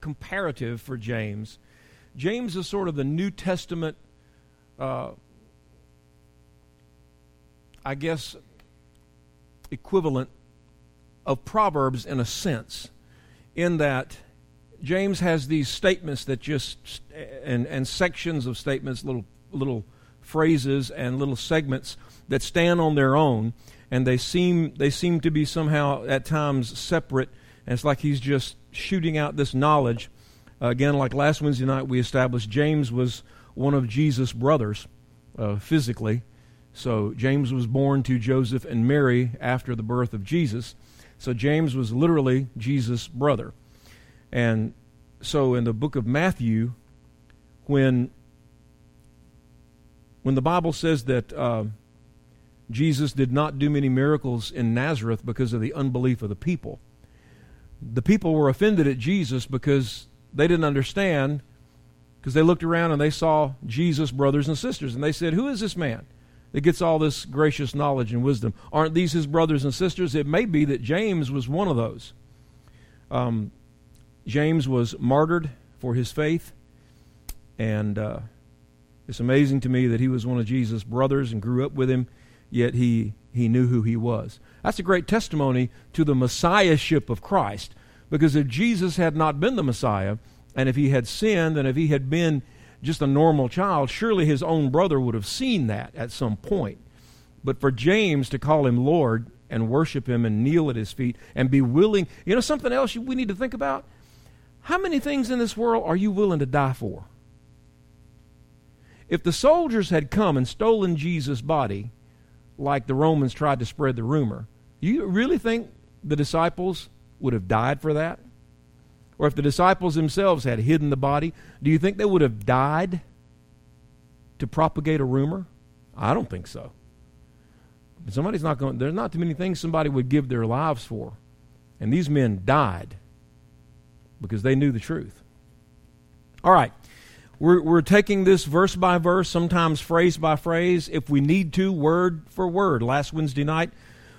comparative for James. James is sort of the New Testament, uh, I guess, equivalent of Proverbs in a sense, in that James has these statements that just and and sections of statements, little little phrases and little segments that stand on their own, and they seem they seem to be somehow at times separate. And it's like he's just shooting out this knowledge. Uh, again, like last Wednesday night, we established James was one of Jesus' brothers uh, physically. So James was born to Joseph and Mary after the birth of Jesus. So James was literally Jesus' brother. And so in the book of Matthew, when when the Bible says that uh, Jesus did not do many miracles in Nazareth because of the unbelief of the people, the people were offended at Jesus because they didn't understand, because they looked around and they saw Jesus' brothers and sisters, and they said, Who is this man that gets all this gracious knowledge and wisdom? Aren't these his brothers and sisters? It may be that James was one of those. Um, James was martyred for his faith, and uh, it's amazing to me that he was one of Jesus' brothers and grew up with him, yet he, he knew who he was. That's a great testimony to the messiahship of Christ, because if Jesus had not been the Messiah, and if he had sinned, and if he had been just a normal child, surely his own brother would have seen that at some point. But for James to call him Lord and worship him and kneel at his feet and be willing, you know, something else we need to think about? How many things in this world are you willing to die for? If the soldiers had come and stolen Jesus' body, like the Romans tried to spread the rumor, you really think the disciples would have died for that? Or if the disciples themselves had hidden the body, do you think they would have died to propagate a rumor? I don't think so. Somebody's not going. There's not too many things somebody would give their lives for, and these men died because they knew the truth. All right. We're, we're taking this verse by verse, sometimes phrase by phrase, if we need to, word for word. Last Wednesday night,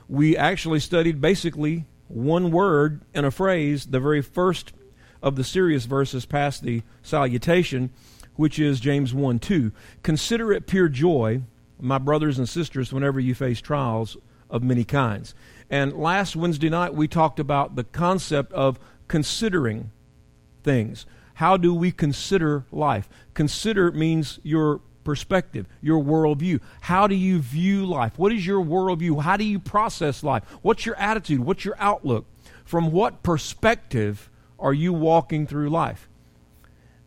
we actually studied basically one word in a phrase, the very first of the serious verses past the salutation, which is James 1 2. Consider it pure joy, my brothers and sisters, whenever you face trials of many kinds. And last Wednesday night, we talked about the concept of considering things. How do we consider life? Consider means your perspective, your worldview. How do you view life? What is your worldview? How do you process life? What's your attitude? What's your outlook? From what perspective are you walking through life?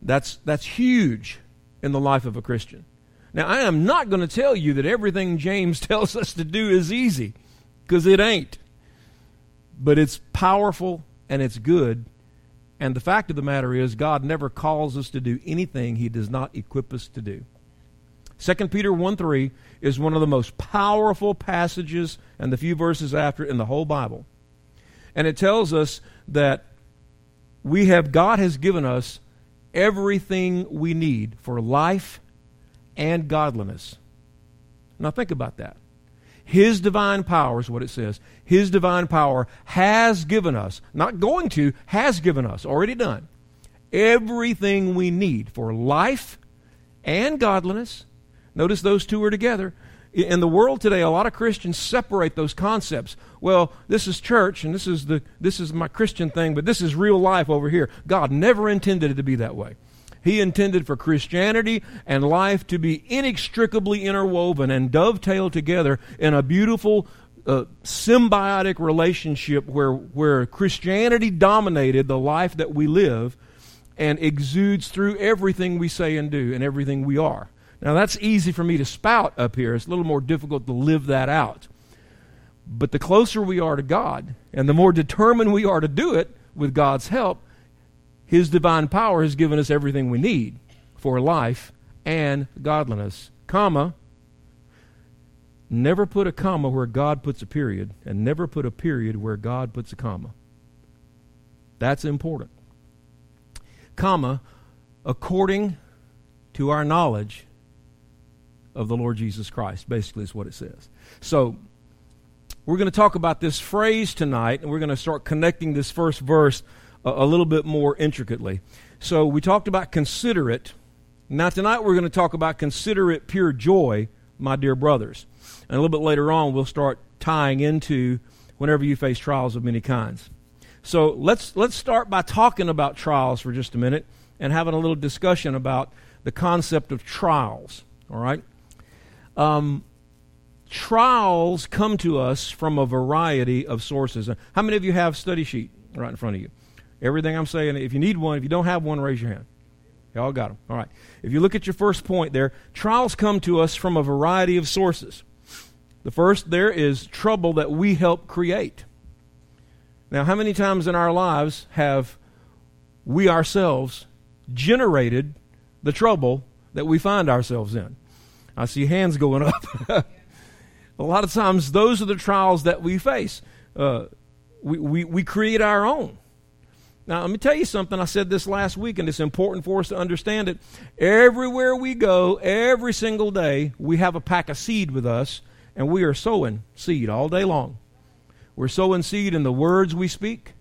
That's, that's huge in the life of a Christian. Now, I am not going to tell you that everything James tells us to do is easy, because it ain't. But it's powerful and it's good. And the fact of the matter is, God never calls us to do anything He does not equip us to do. 2 Peter 1 3 is one of the most powerful passages and the few verses after in the whole Bible. And it tells us that we have, God has given us everything we need for life and godliness. Now think about that. His divine power is what it says. His divine power has given us, not going to, has given us, already done, everything we need for life and godliness. Notice those two are together. In the world today, a lot of Christians separate those concepts. Well, this is church and this is the this is my Christian thing, but this is real life over here. God never intended it to be that way. He intended for Christianity and life to be inextricably interwoven and dovetailed together in a beautiful uh, symbiotic relationship where, where Christianity dominated the life that we live and exudes through everything we say and do and everything we are. Now, that's easy for me to spout up here. It's a little more difficult to live that out. But the closer we are to God and the more determined we are to do it with God's help, his divine power has given us everything we need for life and godliness. Comma. Never put a comma where God puts a period, and never put a period where God puts a comma. That's important. Comma, according to our knowledge of the Lord Jesus Christ, basically, is what it says. So, we're going to talk about this phrase tonight, and we're going to start connecting this first verse a, a little bit more intricately. So we talked about considerate. Now, tonight we're going to talk about considerate pure joy, my dear brothers. And a little bit later on, we'll start tying into whenever you face trials of many kinds. So let's, let's start by talking about trials for just a minute and having a little discussion about the concept of trials. All right? Um, trials come to us from a variety of sources. How many of you have study sheet right in front of you? Everything I'm saying, if you need one, if you don't have one, raise your hand. Y'all got them. All right. If you look at your first point there, trials come to us from a variety of sources. The first there is trouble that we help create. Now, how many times in our lives have we ourselves generated the trouble that we find ourselves in? I see hands going up. a lot of times, those are the trials that we face. Uh, we, we, we create our own. Now, let me tell you something. I said this last week, and it's important for us to understand it. Everywhere we go, every single day, we have a pack of seed with us, and we are sowing seed all day long. We're sowing seed in the words we speak.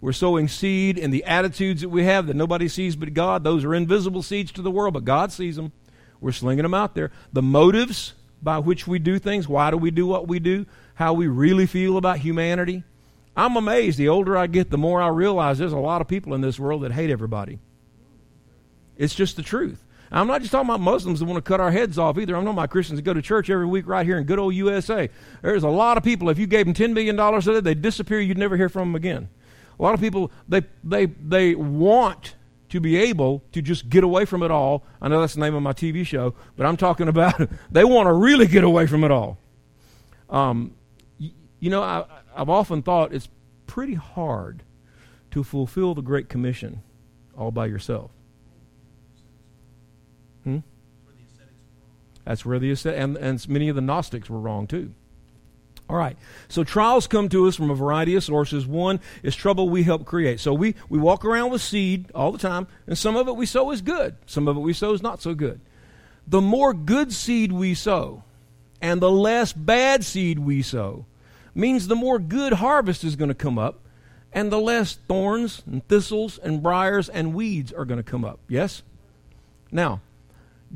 We're sowing seed in the attitudes that we have that nobody sees but God. Those are invisible seeds to the world, but God sees them. We're slinging them out there. The motives by which we do things, why do we do what we do, how we really feel about humanity, I'm amazed. The older I get, the more I realize there's a lot of people in this world that hate everybody. It's just the truth. I'm not just talking about Muslims that want to cut our heads off either. I'm talking about Christians that go to church every week right here in good old USA. There's a lot of people, if you gave them $10 million today, they'd disappear. You'd never hear from them again. A lot of people, they, they, they want to be able to just get away from it all. I know that's the name of my TV show, but I'm talking about they want to really get away from it all. Um, you, you know, I, I've often thought it's pretty hard to fulfill the Great Commission all by yourself. Hmm? That's where the and, and many of the Gnostics were wrong too. All right. So trials come to us from a variety of sources. One is trouble we help create. So we, we walk around with seed all the time, and some of it we sow is good. Some of it we sow is not so good. The more good seed we sow, and the less bad seed we sow, means the more good harvest is going to come up and the less thorns and thistles and briars and weeds are going to come up. Yes? Now,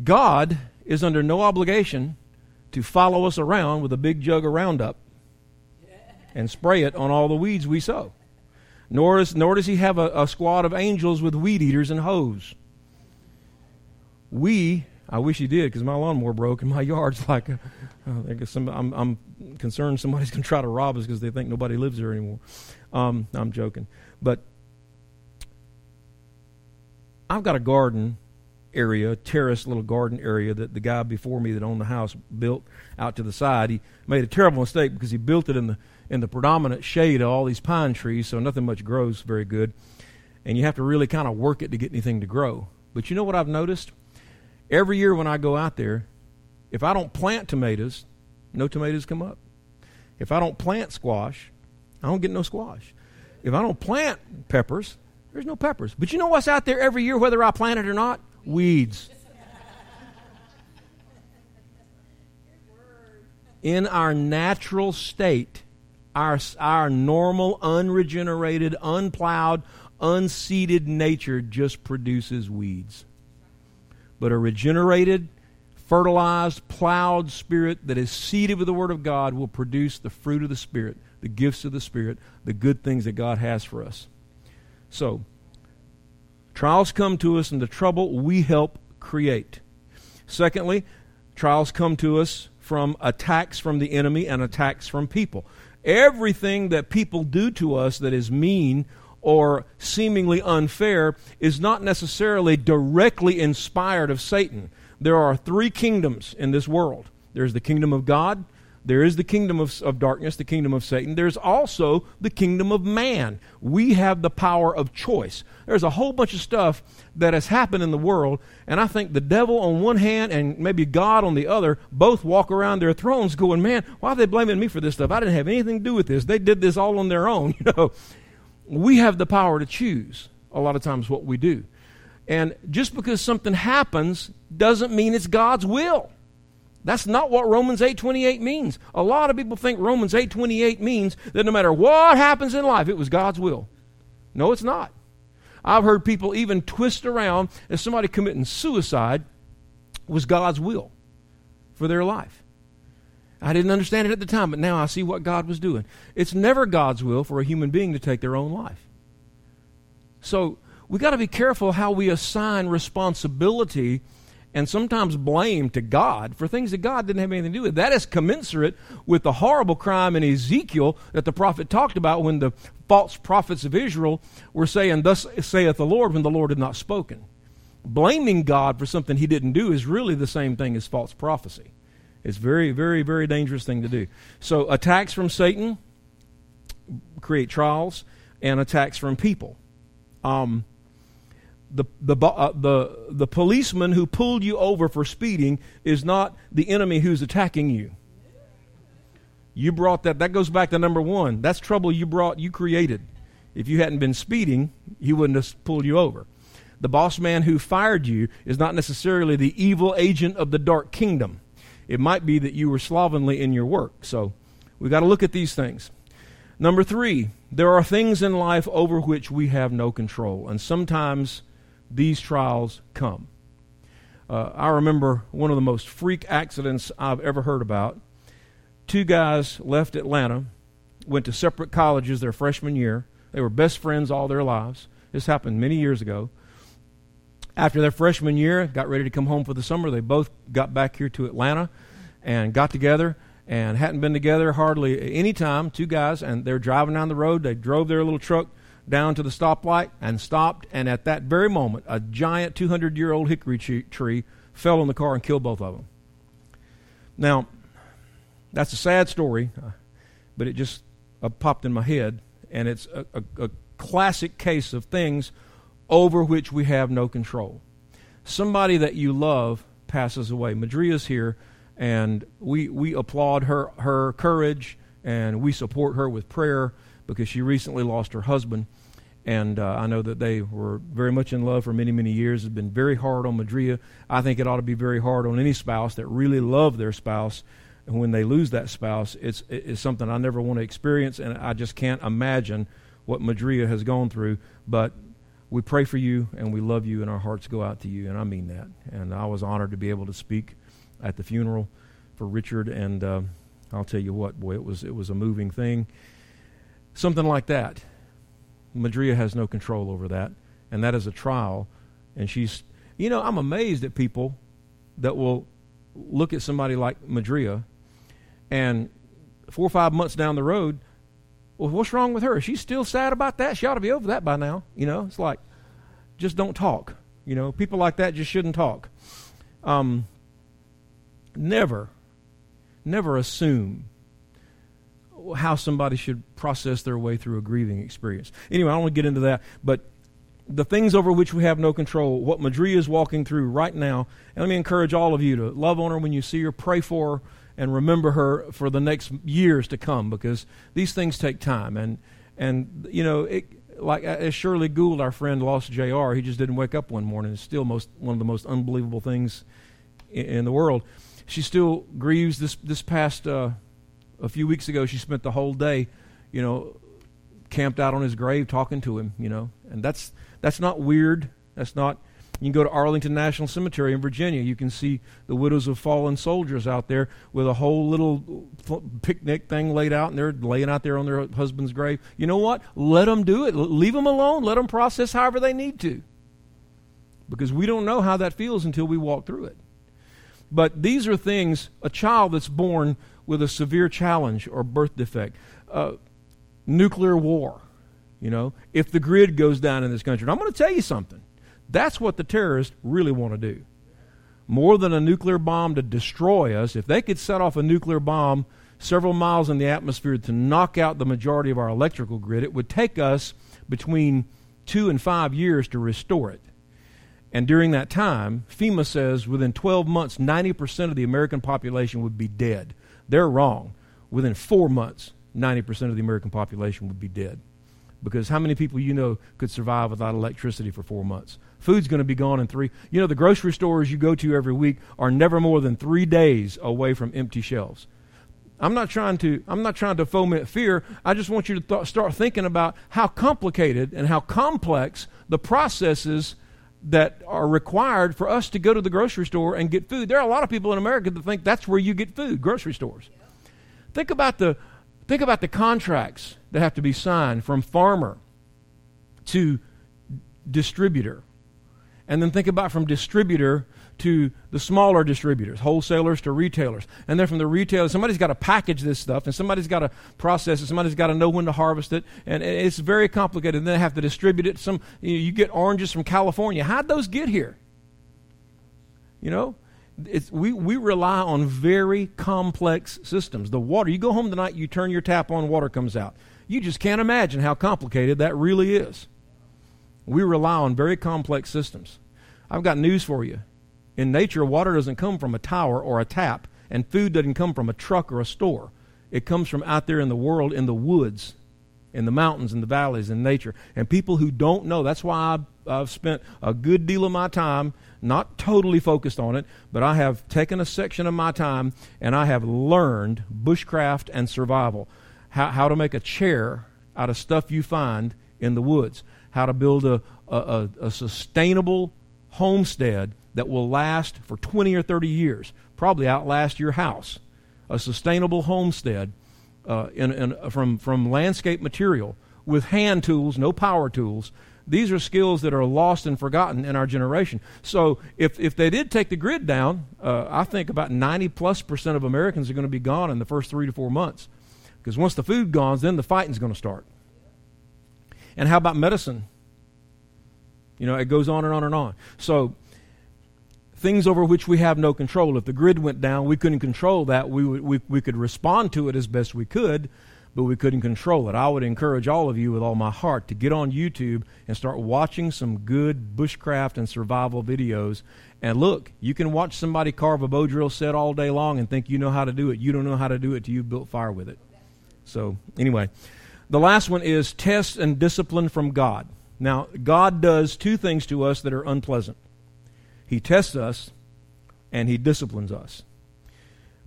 God is under no obligation to follow us around with a big jug of Roundup and spray it on all the weeds we sow. Nor, is, nor does he have a, a squad of angels with weed eaters and hoes. We I wish he did because my lawnmower broke and my yard's like, a, I some, I'm, I'm concerned somebody's going to try to rob us because they think nobody lives there anymore. Um, I'm joking. But I've got a garden area, terrace little garden area that the guy before me that owned the house built out to the side. He made a terrible mistake because he built it in the in the predominant shade of all these pine trees, so nothing much grows very good. And you have to really kind of work it to get anything to grow. But you know what I've noticed? Every year when I go out there, if I don't plant tomatoes, no tomatoes come up. If I don't plant squash, I don't get no squash. If I don't plant peppers, there's no peppers. But you know what's out there every year, whether I plant it or not? Weeds. In our natural state, our, our normal, unregenerated, unplowed, unseeded nature just produces weeds but a regenerated, fertilized, plowed spirit that is seeded with the Word of God will produce the fruit of the Spirit, the gifts of the Spirit, the good things that God has for us. So, trials come to us, and the trouble we help create. Secondly, trials come to us from attacks from the enemy and attacks from people. Everything that people do to us that is mean or seemingly unfair is not necessarily directly inspired of Satan. There are three kingdoms in this world there's the kingdom of God, there is the kingdom of, of darkness, the kingdom of Satan. There's also the kingdom of man. We have the power of choice. There's a whole bunch of stuff that has happened in the world, and I think the devil on one hand and maybe God on the other both walk around their thrones going, Man, why are they blaming me for this stuff? I didn't have anything to do with this. They did this all on their own, you know we have the power to choose a lot of times what we do. And just because something happens doesn't mean it's God's will. That's not what Romans 8:28 means. A lot of people think Romans 8:28 means that no matter what happens in life, it was God's will. No, it's not. I've heard people even twist around as somebody committing suicide was God's will for their life. I didn't understand it at the time, but now I see what God was doing. It's never God's will for a human being to take their own life. So we got to be careful how we assign responsibility and sometimes blame to God for things that God didn't have anything to do with. That is commensurate with the horrible crime in Ezekiel that the prophet talked about when the false prophets of Israel were saying, Thus saith the Lord, when the Lord had not spoken. Blaming God for something he didn't do is really the same thing as false prophecy. It's very, very, very dangerous thing to do. So attacks from Satan create trials, and attacks from people. Um, the, the, uh, the, the policeman who pulled you over for speeding is not the enemy who's attacking you. You brought that. That goes back to number one. That's trouble you brought, you created. If you hadn't been speeding, he wouldn't have pulled you over. The boss man who fired you is not necessarily the evil agent of the dark kingdom. It might be that you were slovenly in your work. So we've got to look at these things. Number three, there are things in life over which we have no control. And sometimes these trials come. Uh, I remember one of the most freak accidents I've ever heard about. Two guys left Atlanta, went to separate colleges their freshman year. They were best friends all their lives. This happened many years ago. After their freshman year, got ready to come home for the summer. They both got back here to Atlanta and got together and hadn't been together hardly any time. Two guys, and they're driving down the road. They drove their little truck down to the stoplight and stopped. And at that very moment, a giant 200 year old hickory tree fell on the car and killed both of them. Now, that's a sad story, uh, but it just uh, popped in my head. And it's a, a, a classic case of things over which we have no control. Somebody that you love passes away. Madria's here, and we, we applaud her, her courage and we support her with prayer because she recently lost her husband. And uh, I know that they were very much in love for many, many years. It's been very hard on Madria. I think it ought to be very hard on any spouse that really love their spouse. And when they lose that spouse, it's, it's something I never want to experience, and I just can't imagine what Madria has gone through. But we pray for you, and we love you, and our hearts go out to you, and I mean that. And I was honored to be able to speak at the funeral for Richard, and uh, I'll tell you what, boy, it was it was a moving thing. Something like that. Madria has no control over that, and that is a trial. And she's, you know, I'm amazed at people that will look at somebody like Madria, and four or five months down the road, well, what's wrong with her? She's still sad about that. She ought to be over that by now. You know, it's like, just don't talk. You know, people like that just shouldn't talk. Um, never, never assume how somebody should process their way through a grieving experience. Anyway, I don't want to get into that, but the things over which we have no control, what Madria is walking through right now, and let me encourage all of you to love on her when you see her, pray for her, and remember her for the next years to come because these things take time. And, and you know, it, like as Shirley Gould, our friend, lost Jr., he just didn't wake up one morning. It's still most, one of the most unbelievable things in, in the world. She still grieves this, this past. Uh, a few weeks ago, she spent the whole day, you know, camped out on his grave talking to him, you know. And that's that's not weird. That's not you can go to Arlington National Cemetery in Virginia. You can see the widows of fallen soldiers out there with a whole little picnic thing laid out, and they're laying out there on their husband's grave. You know what? Let them do it. Leave them alone. Let them process however they need to. Because we don't know how that feels until we walk through it. But these are things, a child that's born with a severe challenge or birth defect. Uh, nuclear war, you know, if the grid goes down in this country. And I'm going to tell you something. That's what the terrorists really want to do. More than a nuclear bomb to destroy us, if they could set off a nuclear bomb several miles in the atmosphere to knock out the majority of our electrical grid, it would take us between two and five years to restore it. And during that time, FEMA says within 12 months, 90% of the American population would be dead. They're wrong. Within four months, 90% of the American population would be dead. Because how many people you know could survive without electricity for four months? Food's going to be gone in three. You know, the grocery stores you go to every week are never more than three days away from empty shelves. I'm not trying to I'm not trying to foment fear. I just want you to th- start thinking about how complicated and how complex the processes that are required for us to go to the grocery store and get food. There are a lot of people in America that think that's where you get food, grocery stores. Think about the think about the contracts that have to be signed from farmer to distributor. And then think about from distributor to the smaller distributors, wholesalers to retailers. And then from the retailers, somebody's got to package this stuff and somebody's got to process it, somebody's got to know when to harvest it. And it's very complicated. And then they have to distribute it. Some you, know, you get oranges from California. How'd those get here? You know? we, we rely on very complex systems. The water, you go home tonight, you turn your tap on, water comes out. You just can't imagine how complicated that really is. We rely on very complex systems. I've got news for you. In nature, water doesn't come from a tower or a tap, and food doesn't come from a truck or a store. It comes from out there in the world, in the woods, in the mountains, in the valleys, in nature. And people who don't know, that's why I've, I've spent a good deal of my time, not totally focused on it, but I have taken a section of my time and I have learned bushcraft and survival. How, how to make a chair out of stuff you find in the woods, how to build a, a, a sustainable homestead that will last for 20 or 30 years, probably outlast your house. A sustainable homestead uh, in, in, from, from landscape material with hand tools, no power tools. These are skills that are lost and forgotten in our generation. So if, if they did take the grid down, uh, I think about 90 plus percent of Americans are going to be gone in the first three to four months. Because once the food gone, then the fighting's going to start. And how about medicine? You know, it goes on and on and on. So things over which we have no control. If the grid went down, we couldn't control that. We, would, we, we could respond to it as best we could, but we couldn't control it. I would encourage all of you with all my heart to get on YouTube and start watching some good bushcraft and survival videos. And look, you can watch somebody carve a bow drill set all day long and think you know how to do it. You don't know how to do it till you've built fire with it. So, anyway, the last one is test and discipline from God. Now, God does two things to us that are unpleasant. He tests us and He disciplines us.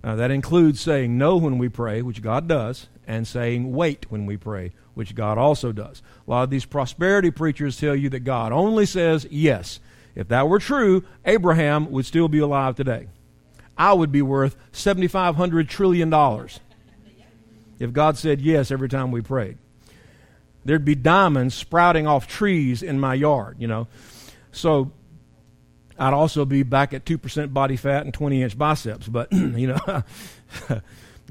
Uh, that includes saying no when we pray, which God does, and saying wait when we pray, which God also does. A lot of these prosperity preachers tell you that God only says yes. If that were true, Abraham would still be alive today. I would be worth $7,500 trillion if God said yes every time we prayed. There'd be diamonds sprouting off trees in my yard, you know. So I'd also be back at 2% body fat and 20 inch biceps. But, you know,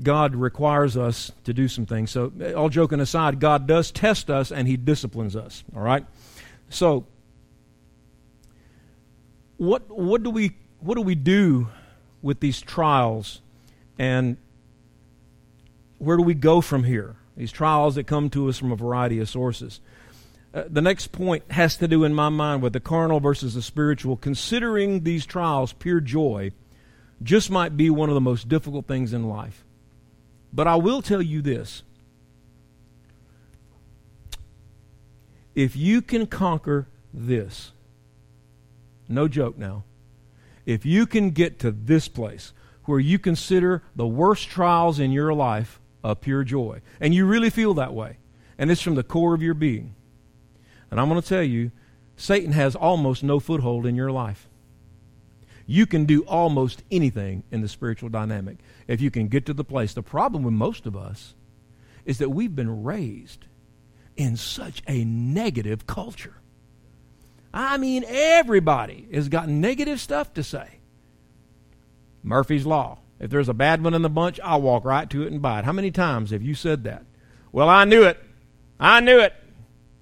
God requires us to do some things. So, all joking aside, God does test us and He disciplines us. All right? So, what, what, do, we, what do we do with these trials? And where do we go from here? These trials that come to us from a variety of sources. Uh, the next point has to do in my mind with the carnal versus the spiritual. Considering these trials pure joy just might be one of the most difficult things in life. But I will tell you this. If you can conquer this, no joke now, if you can get to this place where you consider the worst trials in your life a pure joy, and you really feel that way, and it's from the core of your being, and I'm going to tell you, Satan has almost no foothold in your life. You can do almost anything in the spiritual dynamic if you can get to the place. The problem with most of us is that we've been raised in such a negative culture. I mean, everybody has got negative stuff to say. Murphy's Law. If there's a bad one in the bunch, I'll walk right to it and it. How many times have you said that? Well, I knew it. I knew it.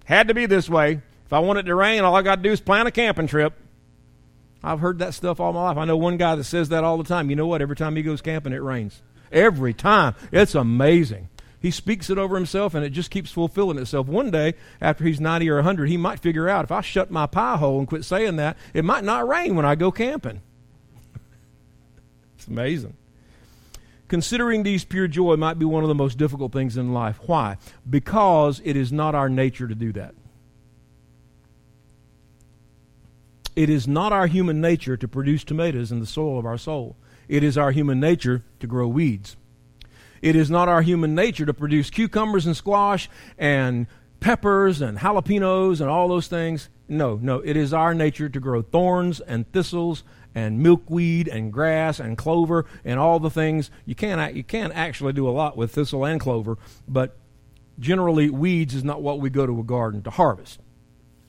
Had to be this way. If I want it to rain, all I got to do is plan a camping trip. I've heard that stuff all my life. I know one guy that says that all the time. You know what? Every time he goes camping, it rains. Every time. It's amazing. He speaks it over himself, and it just keeps fulfilling itself. One day, after he's 90 or 100, he might figure out if I shut my pie hole and quit saying that, it might not rain when I go camping. it's amazing. Considering these pure joy might be one of the most difficult things in life. Why? Because it is not our nature to do that. It is not our human nature to produce tomatoes in the soil of our soul. It is our human nature to grow weeds. It is not our human nature to produce cucumbers and squash and peppers and jalapenos and all those things. No, no. It is our nature to grow thorns and thistles and milkweed and grass and clover and all the things. You can't, you can actually do a lot with thistle and clover, but generally, weeds is not what we go to a garden to harvest.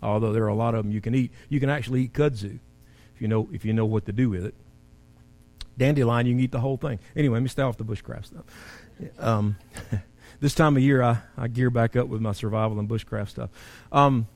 Although there are a lot of them you can eat. You can actually eat kudzu if you know, if you know what to do with it. Dandelion, you can eat the whole thing. Anyway, let me stay off the bushcraft stuff. Um, this time of year, I, I gear back up with my survival and bushcraft stuff. Um,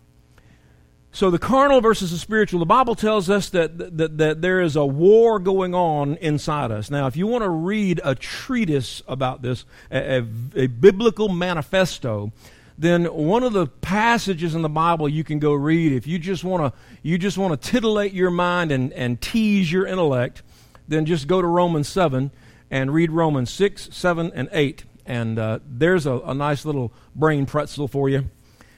so the carnal versus the spiritual. The Bible tells us that, that, that there is a war going on inside us. Now, if you want to read a treatise about this, a, a, a biblical manifesto, then one of the passages in the Bible you can go read if you just want to you just want to titillate your mind and, and tease your intellect, then just go to Romans 7 and read Romans 6, 7, and 8. And uh, there's a, a nice little brain pretzel for you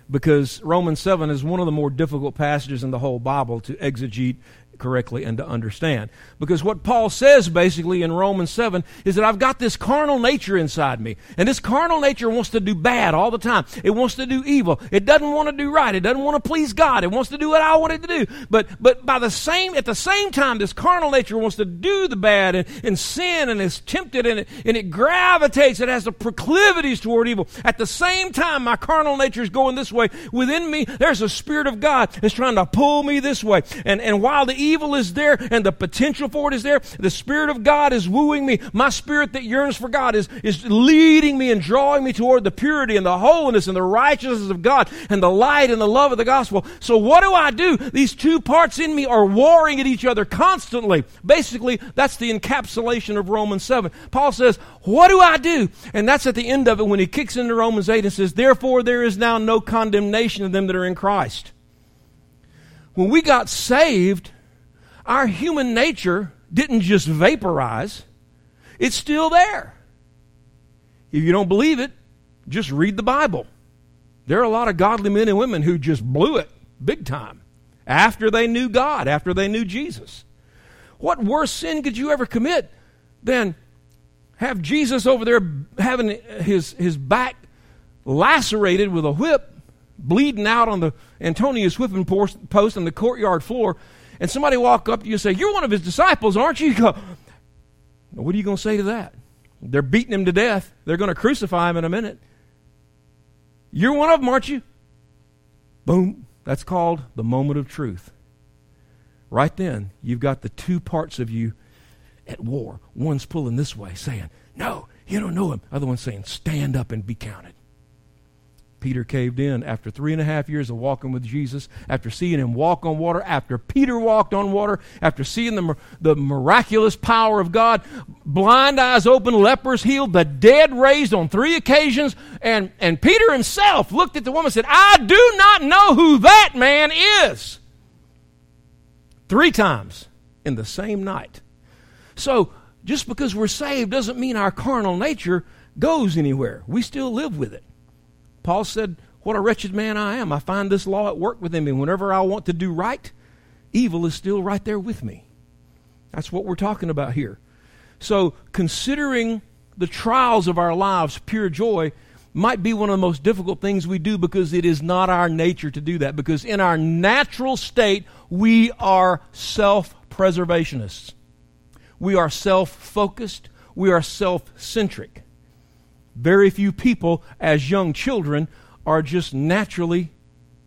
because Romans 7 is one of the more difficult passages in the whole Bible to exegete correctly and to understand. Because what Paul says basically in Romans 7 is that I've got this carnal nature inside me. And this carnal nature wants to do bad all the time. It wants to do evil. It doesn't want to do right. It doesn't want to please God. It wants to do what I want it to do. But, but by the same, at the same time, this carnal nature wants to do the bad and, and sin and is tempted and it, and it gravitates. It has the proclivities toward evil. At the same time, my carnal nature is going this way. Within me, there's a Spirit of God that's trying to pull me this way. And, and while the evil is there and the potential for it is there. The Spirit of God is wooing me. My spirit that yearns for God is, is leading me and drawing me toward the purity and the holiness and the righteousness of God and the light and the love of the gospel. So what do I do? These two parts in me are warring at each other constantly. Basically, that's the encapsulation of Romans 7. Paul says, what do I do? And that's at the end of it when he kicks into Romans 8 and says, therefore there is now no condemnation of them that are in Christ. When we got saved, our human nature didn't just vaporize, it's still there. If you don't believe it, just read the Bible. There are a lot of godly men and women who just blew it big time after they knew God, after they knew Jesus. What worse sin could you ever commit than have Jesus over there having his, his back lacerated with a whip, bleeding out on the Antonius whipping post on the courtyard floor, and somebody walk up to you and say, You're one of his disciples, aren't you? you go, what are you going to say to that? They're beating him to death. They're going to crucify him in a minute. You're one of them, aren't you? Boom. That's called the moment of truth. Right then, you've got the two parts of you at war. One's pulling this way, saying, No, you don't know him. Other one's saying, Stand up and be counted. Peter caved in after three and a half years of walking with Jesus, after seeing him walk on water, after Peter walked on water, after seeing the, the miraculous power of God, blind eyes open, lepers healed, the dead raised on three occasions. And, and Peter himself looked at the woman and said, I do not know who that man is. Three times in the same night. So, just because we're saved doesn't mean our carnal nature goes anywhere. We still live with it. Paul said, What a wretched man I am. I find this law at work within me. Whenever I want to do right, evil is still right there with me. That's what we're talking about here. So, considering the trials of our lives pure joy might be one of the most difficult things we do because it is not our nature to do that. Because in our natural state, we are self preservationists. We are self focused. We are self centric. Very few people, as young children, are just naturally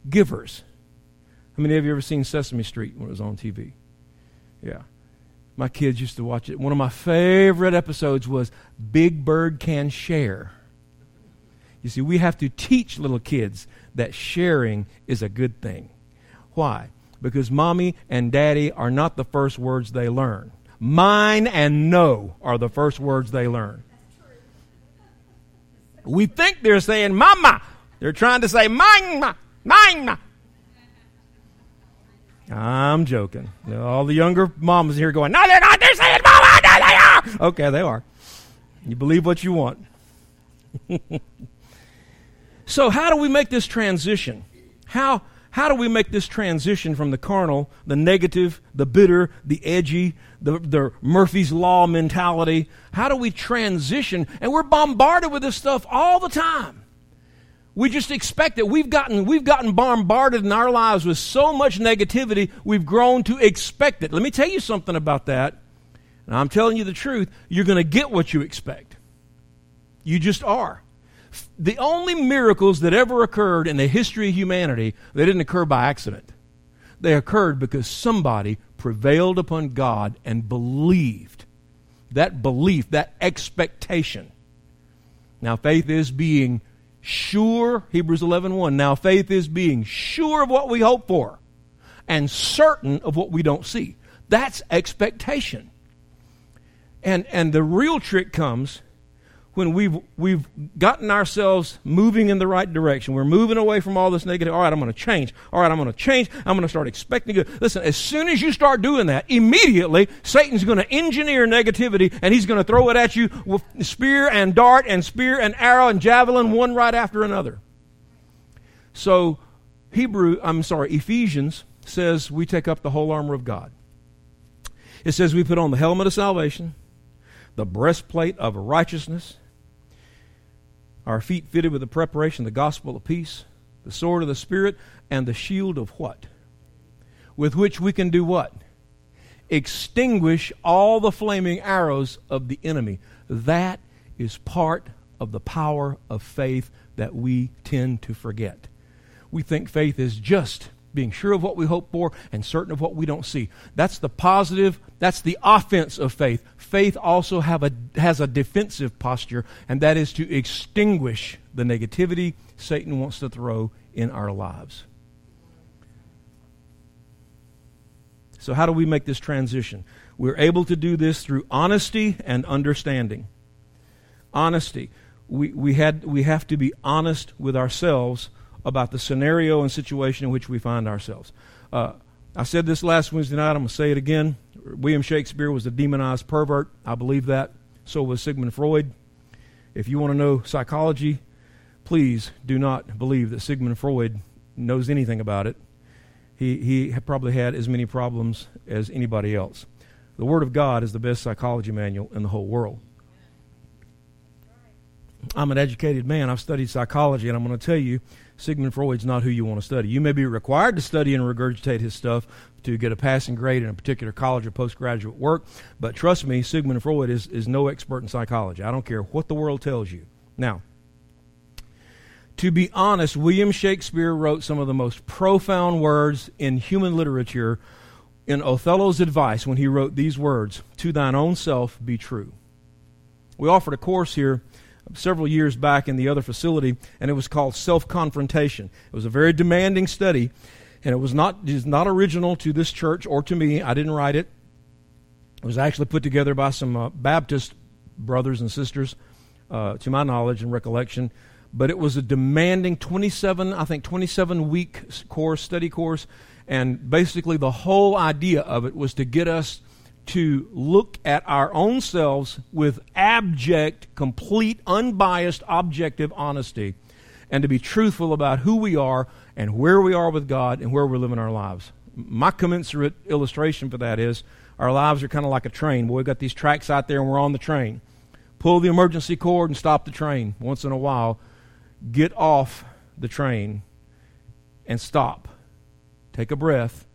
givers. How many of you ever seen Sesame Street when it was on TV? Yeah. My kids used to watch it. One of my favorite episodes was Big Bird Can Share. You see, we have to teach little kids that sharing is a good thing. Why? Because mommy and daddy are not the first words they learn. Mine and no are the first words they learn. We think they're saying mama. They're trying to say mine, mine. I'm joking. All the younger moms here going, no, they're not. They're saying mama. No, they are. Okay, they are. You believe what you want. so, how do we make this transition? How how do we make this transition from the carnal, the negative, the bitter, the edgy, the, the Murphy's Law mentality? How do we transition? And we're bombarded with this stuff all the time. We just expect it. We've gotten, we've gotten bombarded in our lives with so much negativity, we've grown to expect it. Let me tell you something about that. And I'm telling you the truth. You're going to get what you expect. You just are the only miracles that ever occurred in the history of humanity, they didn't occur by accident. They occurred because somebody prevailed upon God and believed. That belief, that expectation. Now faith is being sure, Hebrews 11:1. 1, now faith is being sure of what we hope for and certain of what we don't see. That's expectation. And and the real trick comes when we've, we've gotten ourselves moving in the right direction. We're moving away from all this negative. All right, I'm going to change. All right, I'm going to change. I'm going to start expecting good. Listen, as soon as you start doing that, immediately Satan's going to engineer negativity and he's going to throw it at you with spear and dart and spear and arrow and javelin, one right after another. So, Hebrew, I'm sorry, Ephesians says we take up the whole armor of God. It says we put on the helmet of salvation, the breastplate of righteousness, our feet fitted with the preparation of the gospel of peace, the sword of the Spirit, and the shield of what? With which we can do what? Extinguish all the flaming arrows of the enemy. That is part of the power of faith that we tend to forget. We think faith is just being sure of what we hope for and certain of what we don't see. That's the positive, that's the offense of faith. Faith also have a, has a defensive posture, and that is to extinguish the negativity Satan wants to throw in our lives. So, how do we make this transition? We're able to do this through honesty and understanding. Honesty. We, we, had, we have to be honest with ourselves about the scenario and situation in which we find ourselves. Uh, I said this last Wednesday night. I'm going to say it again. William Shakespeare was a demonized pervert. I believe that. So was Sigmund Freud. If you want to know psychology, please do not believe that Sigmund Freud knows anything about it. He, he probably had as many problems as anybody else. The Word of God is the best psychology manual in the whole world. I'm an educated man. I've studied psychology, and I'm going to tell you Sigmund Freud's not who you want to study. You may be required to study and regurgitate his stuff to get a passing grade in a particular college or postgraduate work, but trust me, Sigmund Freud is, is no expert in psychology. I don't care what the world tells you. Now, to be honest, William Shakespeare wrote some of the most profound words in human literature in Othello's advice when he wrote these words To thine own self be true. We offered a course here several years back in the other facility, and it was called Self Confrontation. It was a very demanding study, and it was not, was not original to this church or to me. I didn't write it. It was actually put together by some uh, Baptist brothers and sisters, uh, to my knowledge and recollection. But it was a demanding 27, I think, 27 week course, study course. And basically, the whole idea of it was to get us to look at our own selves with abject, complete, unbiased, objective honesty and to be truthful about who we are and where we are with God and where we're living our lives. My commensurate illustration for that is our lives are kind of like a train. Boy, we've got these tracks out there and we're on the train. Pull the emergency cord and stop the train once in a while. Get off the train and stop. Take a breath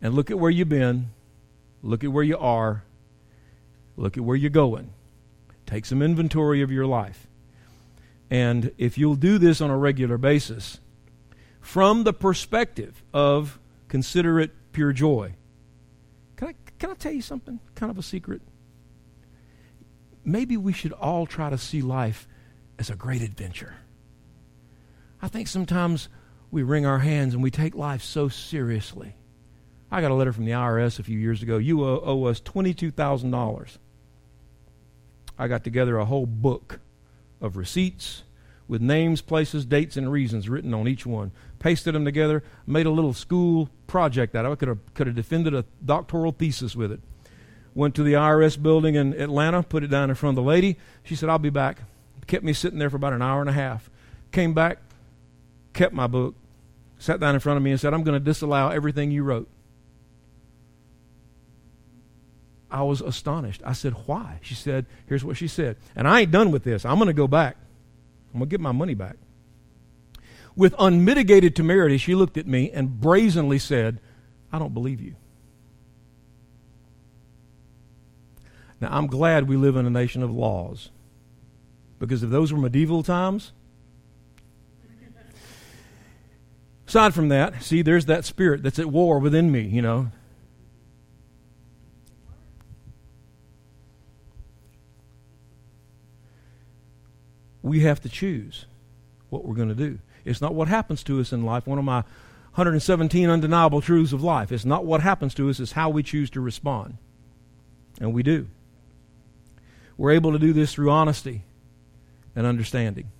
and look at where you've been Look at where you are. Look at where you're going. Take some inventory of your life. And if you'll do this on a regular basis, from the perspective of consider it pure joy. Can I, can I tell you something? Kind of a secret. Maybe we should all try to see life as a great adventure. I think sometimes we wring our hands and we take life so seriously. I got a letter from the IRS a few years ago. You owe us $22,000. I got together a whole book of receipts with names, places, dates, and reasons written on each one. Pasted them together, made a little school project out of it. Could have, could have defended a doctoral thesis with it. Went to the IRS building in Atlanta, put it down in front of the lady. She said, I'll be back. Kept me sitting there for about an hour and a half. Came back, kept my book, sat down in front of me and said, I'm going to disallow everything you wrote. I was astonished. I said, Why? She said, Here's what she said. And I ain't done with this. I'm going to go back. I'm going to get my money back. With unmitigated temerity, she looked at me and brazenly said, I don't believe you. Now, I'm glad we live in a nation of laws. Because if those were medieval times, aside from that, see, there's that spirit that's at war within me, you know. We have to choose what we're going to do. It's not what happens to us in life. One of my 117 undeniable truths of life. It's not what happens to us, it's how we choose to respond. And we do. We're able to do this through honesty and understanding.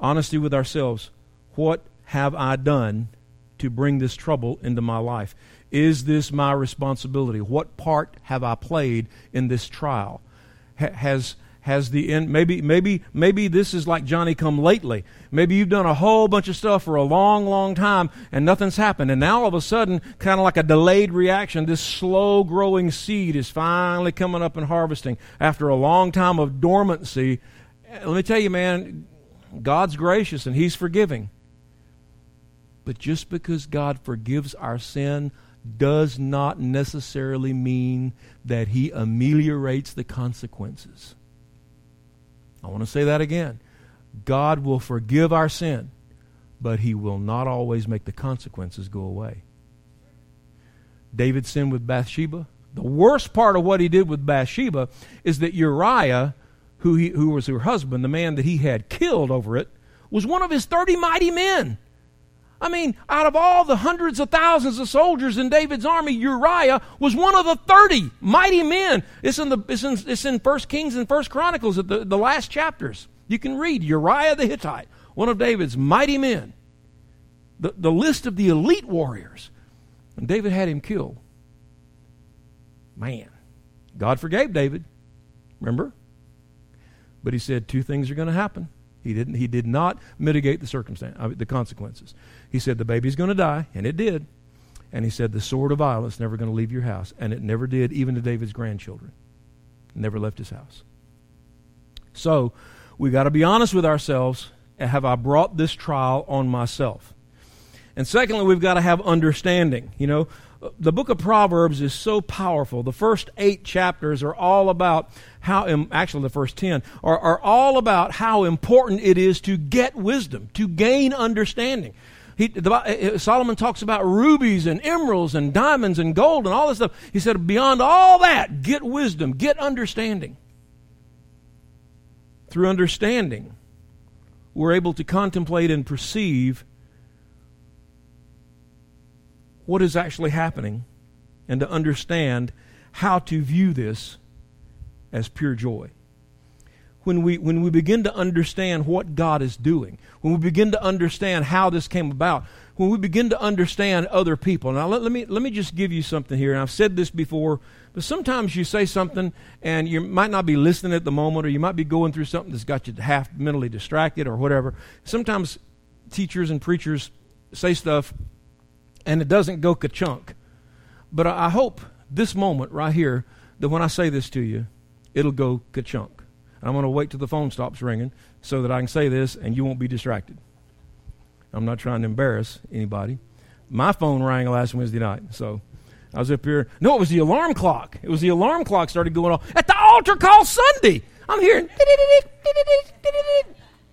Honesty with ourselves. What have I done to bring this trouble into my life? Is this my responsibility? What part have I played in this trial? has has the end maybe maybe maybe this is like johnny come lately. Maybe you've done a whole bunch of stuff for a long long time and nothing's happened. And now all of a sudden kind of like a delayed reaction this slow growing seed is finally coming up and harvesting after a long time of dormancy. Eh, let me tell you man god's gracious and he's forgiving. But just because god forgives our sin does not necessarily mean that he ameliorates the consequences I want to say that again. God will forgive our sin, but he will not always make the consequences go away. David sinned with Bathsheba. The worst part of what he did with Bathsheba is that Uriah, who, he, who was her husband, the man that he had killed over it, was one of his 30 mighty men. I mean, out of all the hundreds of thousands of soldiers in David's army, Uriah was one of the 30 mighty men. It's in, the, it's in, it's in 1 Kings and 1 Chronicles at the, the last chapters. You can read Uriah the Hittite, one of David's mighty men. The, the list of the elite warriors. And David had him killed. Man, God forgave David. Remember? But he said two things are going to happen. He didn't. He did not mitigate the circumstance, uh, the consequences. He said the baby's going to die, and it did. And he said the sword of violence never going to leave your house, and it never did, even to David's grandchildren. Never left his house. So we got to be honest with ourselves. Have I brought this trial on myself? And secondly, we've got to have understanding. You know, the book of Proverbs is so powerful. The first eight chapters are all about how, actually, the first ten are, are all about how important it is to get wisdom, to gain understanding. He, the, uh, uh, Solomon talks about rubies and emeralds and diamonds and gold and all this stuff. He said, beyond all that, get wisdom, get understanding. Through understanding, we're able to contemplate and perceive what is actually happening and to understand how to view this as pure joy. When we, when we begin to understand what God is doing, when we begin to understand how this came about, when we begin to understand other people. Now, let, let, me, let me just give you something here. And I've said this before, but sometimes you say something and you might not be listening at the moment, or you might be going through something that's got you half mentally distracted or whatever. Sometimes teachers and preachers say stuff and it doesn't go ka-chunk. But I hope this moment right here that when I say this to you, it'll go ka-chunk. I'm going to wait till the phone stops ringing so that I can say this and you won't be distracted. I'm not trying to embarrass anybody. My phone rang last Wednesday night, so I was up here. No, it was the alarm clock. It was the alarm clock started going off at the altar call Sunday. I'm hearing,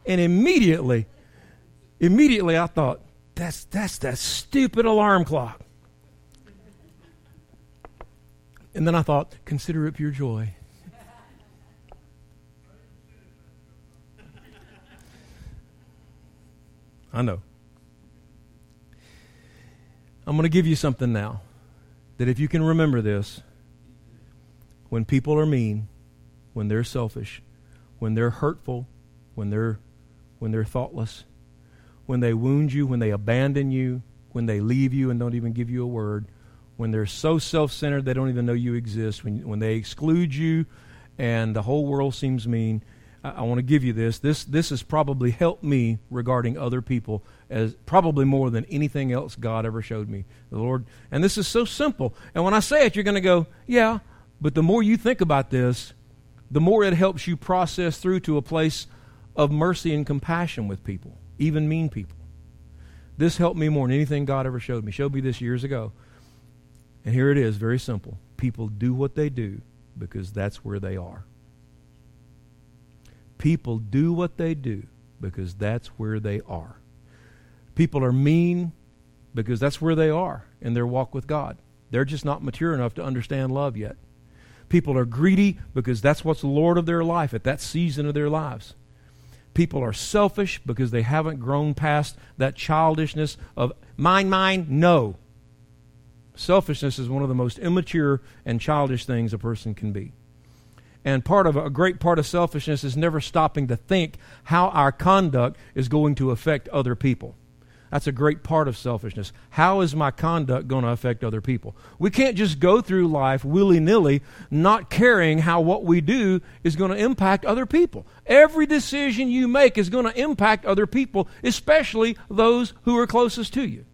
and immediately, immediately I thought, that's, that's that stupid alarm clock. And then I thought, consider it pure joy. I know. I'm going to give you something now that if you can remember this, when people are mean, when they're selfish, when they're hurtful, when they're when they're thoughtless, when they wound you, when they abandon you, when they leave you and don't even give you a word, when they're so self centered they don't even know you exist, when, when they exclude you and the whole world seems mean, I, want to give you this. This this has probably helped me regarding other people as probably more than anything else God ever showed me. The Lord, and this is so simple. And when I say it, you're going to go, yeah. But the more you think about this, the more it helps you process through to a place of mercy and compassion with people, even mean people. This helped me more than anything God ever showed me. Showed me this years ago. And here it is, very simple. People do what they do because that's where they are. People do what they do because that's where they are. People are mean because that's where they are in their walk with God. They're just not mature enough to understand love yet. People are greedy because that's what's the Lord of their life at that season of their lives. People are selfish because they haven't grown past that childishness of mine, mine, no. Selfishness is one of the most immature and childish things a person can be. And part of a great part of selfishness is never stopping to think how our conduct is going to affect other people. That's a great part of selfishness. How is my conduct going to affect other people? We can't just go through life willy nilly, not caring how what we do is going to impact other people. Every decision you make is going to impact other people, especially those who are closest to you.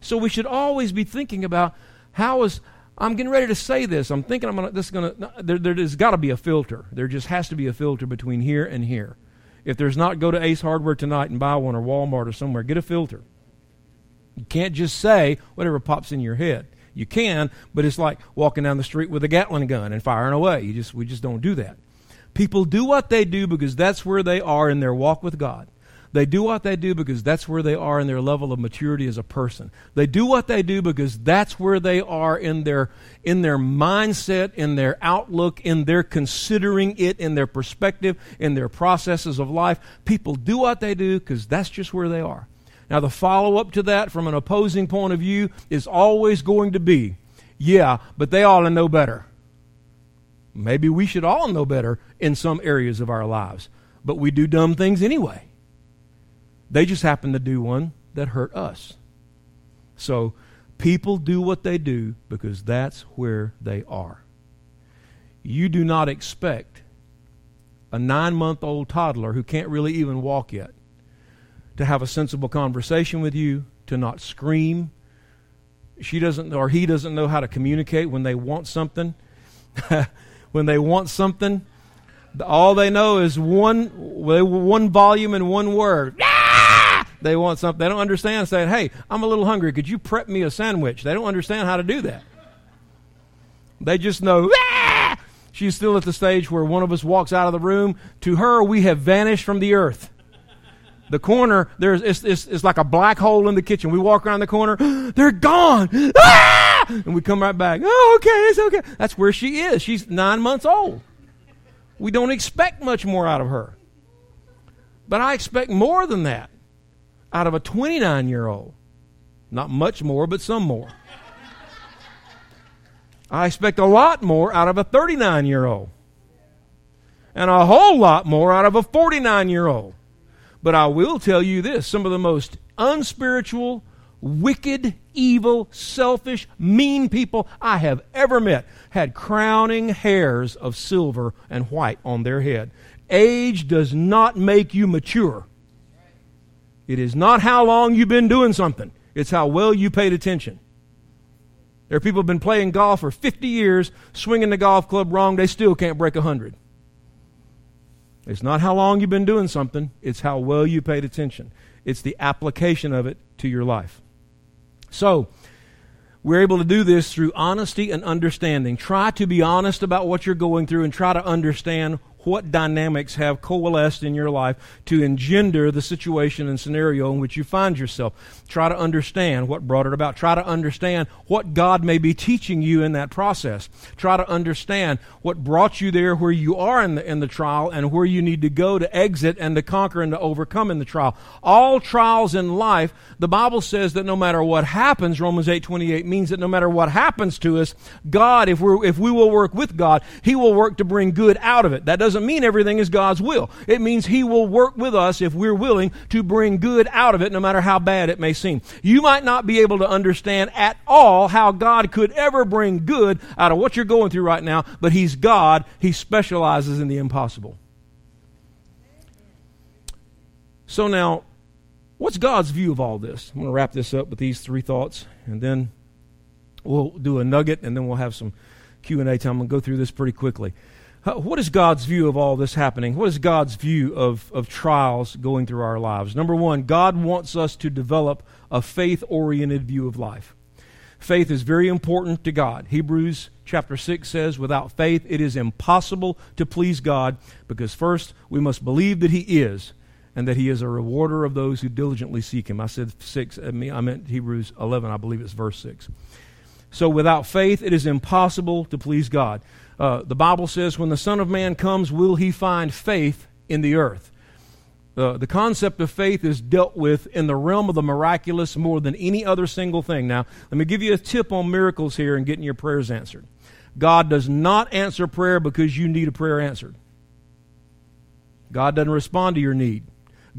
So we should always be thinking about how is I'm getting ready to say this. I'm thinking I'm gonna, this is to, there, there's got to be a filter. There just has to be a filter between here and here. If there's not, go to Ace Hardware tonight and buy one or Walmart or somewhere. Get a filter. You can't just say whatever pops in your head. You can, but it's like walking down the street with a Gatling gun and firing away. You just, we just don't do that. People do what they do because that's where they are in their walk with God. They do what they do because that's where they are in their level of maturity as a person. They do what they do because that's where they are in their in their mindset, in their outlook, in their considering it, in their perspective, in their processes of life. People do what they do because that's just where they are. Now the follow up to that from an opposing point of view is always going to be, yeah, but they ought to know better. Maybe we should all know better in some areas of our lives, but we do dumb things anyway. They just happen to do one that hurt us. So people do what they do because that's where they are. You do not expect a nine month old toddler who can't really even walk yet to have a sensible conversation with you, to not scream. She doesn't, or he doesn't know how to communicate when they want something. when they want something, all they know is one, one volume and one word. They want something. They don't understand saying, hey, I'm a little hungry. Could you prep me a sandwich? They don't understand how to do that. They just know, ah! she's still at the stage where one of us walks out of the room. To her, we have vanished from the earth. The corner, there's, it's, it's, it's like a black hole in the kitchen. We walk around the corner, they're gone. Ah! And we come right back. Oh, okay, it's okay. That's where she is. She's nine months old. We don't expect much more out of her. But I expect more than that out of a 29 year old. Not much more, but some more. I expect a lot more out of a 39 year old. And a whole lot more out of a 49 year old. But I will tell you this some of the most unspiritual, wicked, evil, selfish, mean people I have ever met had crowning hairs of silver and white on their head. Age does not make you mature. It is not how long you've been doing something, it's how well you paid attention. There are people who have been playing golf for 50 years, swinging the golf club wrong, they still can't break 100. It's not how long you've been doing something, it's how well you paid attention. It's the application of it to your life. So, we're able to do this through honesty and understanding. Try to be honest about what you're going through and try to understand what dynamics have coalesced in your life to engender the situation and scenario in which you find yourself. Try to understand what brought it about. Try to understand what God may be teaching you in that process. Try to understand what brought you there where you are in the, in the trial and where you need to go to exit and to conquer and to overcome in the trial. All trials in life, the Bible says that no matter what happens, Romans 8 28 means that no matter what happens to us, God, if, we're, if we will work with God, He will work to bring good out of it. That doesn't doesn't mean everything is God's will. It means He will work with us if we're willing to bring good out of it, no matter how bad it may seem. You might not be able to understand at all how God could ever bring good out of what you're going through right now, but He's God. He specializes in the impossible. So now, what's God's view of all this? I'm going to wrap this up with these three thoughts, and then we'll do a nugget, and then we'll have some Q&A time. I'm going to go through this pretty quickly. What is God's view of all this happening? What is God's view of, of trials going through our lives? Number one, God wants us to develop a faith oriented view of life. Faith is very important to God. Hebrews chapter 6 says, Without faith, it is impossible to please God because first we must believe that He is and that He is a rewarder of those who diligently seek Him. I said 6, I meant Hebrews 11, I believe it's verse 6. So without faith, it is impossible to please God. Uh, the Bible says, when the Son of Man comes, will he find faith in the earth? Uh, the concept of faith is dealt with in the realm of the miraculous more than any other single thing. Now, let me give you a tip on miracles here and getting your prayers answered. God does not answer prayer because you need a prayer answered. God doesn't respond to your need.